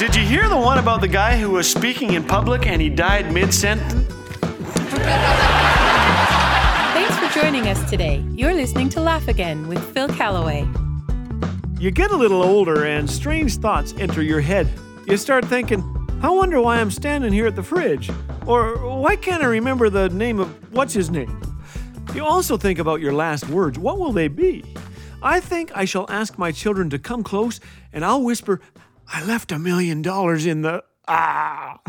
Did you hear the one about the guy who was speaking in public and he died mid sentence? Thanks for joining us today. You're listening to Laugh Again with Phil Callaway. You get a little older and strange thoughts enter your head. You start thinking, I wonder why I'm standing here at the fridge. Or why can't I remember the name of what's his name? You also think about your last words. What will they be? I think I shall ask my children to come close and I'll whisper, I left a million dollars in the. Ah!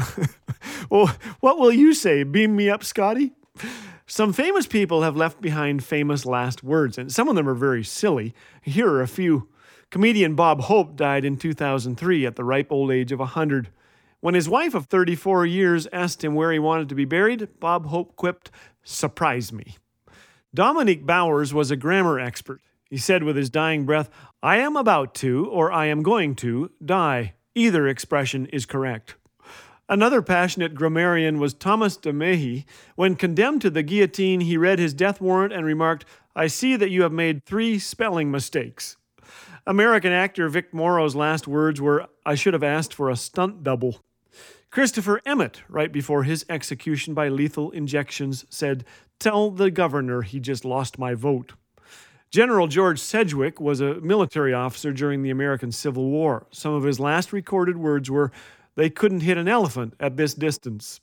well, what will you say? Beam me up, Scotty? Some famous people have left behind famous last words, and some of them are very silly. Here are a few. Comedian Bob Hope died in 2003 at the ripe old age of 100. When his wife of 34 years asked him where he wanted to be buried, Bob Hope quipped, Surprise me. Dominique Bouhours was a grammar expert. He said with his dying breath, I am about to, or I am going to, die. Either expression is correct. Another passionate grammarian was Thomas de Mahy. When condemned to the guillotine, he read his death warrant and remarked, I see that you have made three spelling mistakes. American actor Vic Morrow's last words were, I should have asked for a stunt double. Christopher Emmett, right before his execution by lethal injections, said, Tell the governor he just lost my vote. General George Sedgwick was a military officer during the American Civil War. Some of his last recorded words were, They couldn't hit an elephant at this distance.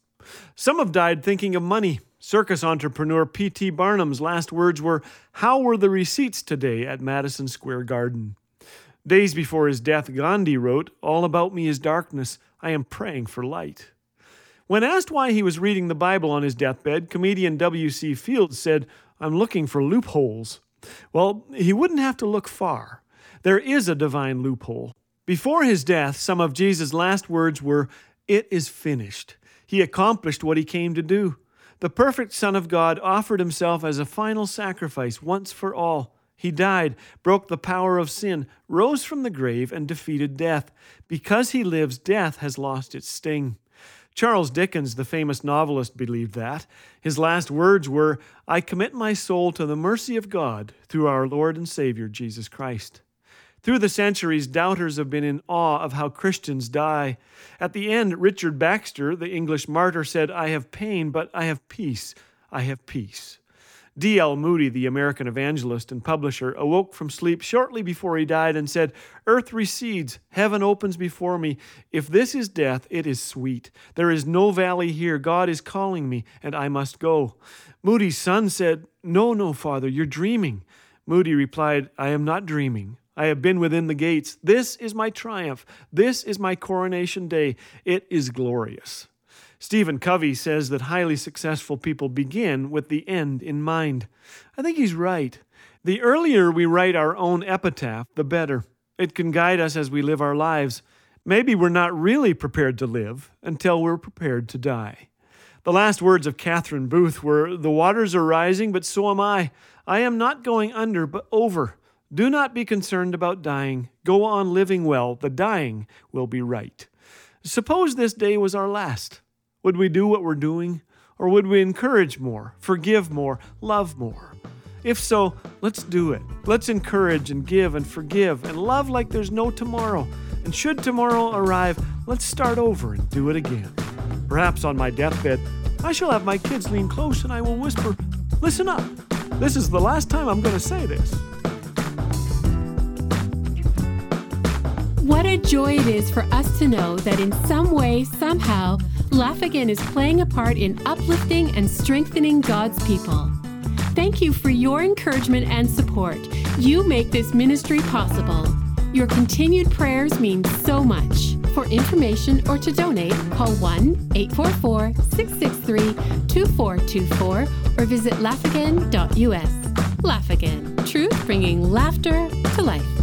Some have died thinking of money. Circus entrepreneur P.T. Barnum's last words were, How were the receipts today at Madison Square Garden? Days before his death, Gandhi wrote, All about me is darkness. I am praying for light. When asked why he was reading the Bible on his deathbed, comedian W.C. Fields said, I'm looking for loopholes. Well, he wouldn't have to look far. There is a divine loophole. Before his death, some of Jesus' last words were, It is finished. He accomplished what he came to do. The perfect Son of God offered himself as a final sacrifice once for all. He died, broke the power of sin, rose from the grave, and defeated death. Because he lives, death has lost its sting. Charles Dickens, the famous novelist, believed that. His last words were, I commit my soul to the mercy of God through our Lord and Savior, Jesus Christ. Through the centuries, doubters have been in awe of how Christians die. At the end, Richard Baxter, the English martyr, said, I have pain, but I have peace. I have peace. D.L. Moody, the American evangelist and publisher, awoke from sleep shortly before he died and said, Earth recedes, heaven opens before me. If this is death, it is sweet. There is no valley here. God is calling me, and I must go. Moody's son said, No, no, father, you're dreaming. Moody replied, I am not dreaming. I have been within the gates. This is my triumph. This is my coronation day. It is glorious. Stephen Covey says that highly successful people begin with the end in mind. I think he's right. The earlier we write our own epitaph, the better. It can guide us as we live our lives. Maybe we're not really prepared to live until we're prepared to die. The last words of Catherine Booth were The waters are rising, but so am I. I am not going under, but over. Do not be concerned about dying. Go on living well. The dying will be right. Suppose this day was our last. Would we do what we're doing? Or would we encourage more, forgive more, love more? If so, let's do it. Let's encourage and give and forgive and love like there's no tomorrow. And should tomorrow arrive, let's start over and do it again. Perhaps on my deathbed, I shall have my kids lean close and I will whisper, Listen up. This is the last time I'm going to say this. What a joy it is for us to know that in some way, somehow, Laugh Again is playing a part in uplifting and strengthening God's people. Thank you for your encouragement and support. You make this ministry possible. Your continued prayers mean so much. For information or to donate, call 1 844 663 2424 or visit laughagain.us. Laugh Again, truth bringing laughter to life.